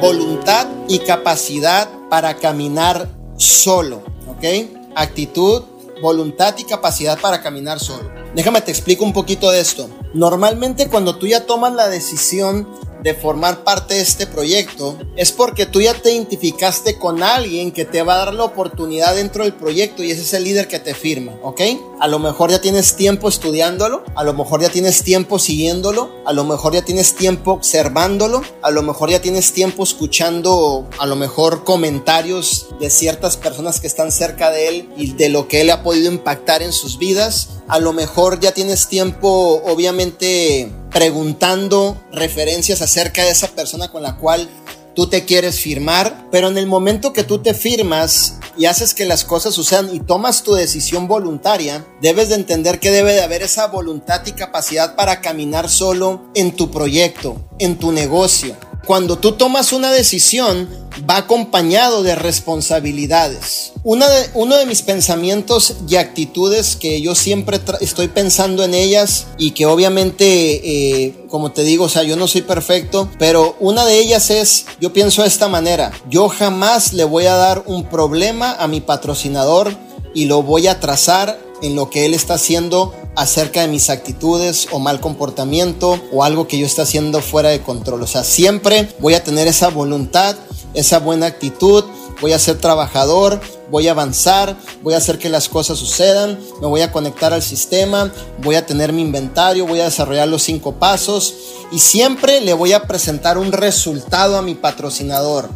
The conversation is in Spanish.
voluntad y capacidad para caminar solo, ¿ok? Actitud, voluntad y capacidad para caminar solo. Déjame te explico un poquito de esto. Normalmente cuando tú ya tomas la decisión de formar parte de este proyecto es porque tú ya te identificaste con alguien que te va a dar la oportunidad dentro del proyecto y ese es el líder que te firma, ¿ok? A lo mejor ya tienes tiempo estudiándolo, a lo mejor ya tienes tiempo siguiéndolo, a lo mejor ya tienes tiempo observándolo, a lo mejor ya tienes tiempo escuchando a lo mejor comentarios de ciertas personas que están cerca de él y de lo que él ha podido impactar en sus vidas. A lo mejor ya tienes tiempo, obviamente, preguntando referencias acerca de esa persona con la cual tú te quieres firmar, pero en el momento que tú te firmas y haces que las cosas sucedan y tomas tu decisión voluntaria, debes de entender que debe de haber esa voluntad y capacidad para caminar solo en tu proyecto, en tu negocio. Cuando tú tomas una decisión, va acompañado de responsabilidades. Una de, uno de mis pensamientos y actitudes que yo siempre estoy pensando en ellas y que obviamente, eh, como te digo, o sea, yo no soy perfecto, pero una de ellas es, yo pienso de esta manera, yo jamás le voy a dar un problema a mi patrocinador y lo voy a trazar en lo que él está haciendo acerca de mis actitudes o mal comportamiento o algo que yo esté haciendo fuera de control. O sea, siempre voy a tener esa voluntad, esa buena actitud, voy a ser trabajador, voy a avanzar, voy a hacer que las cosas sucedan, me voy a conectar al sistema, voy a tener mi inventario, voy a desarrollar los cinco pasos y siempre le voy a presentar un resultado a mi patrocinador.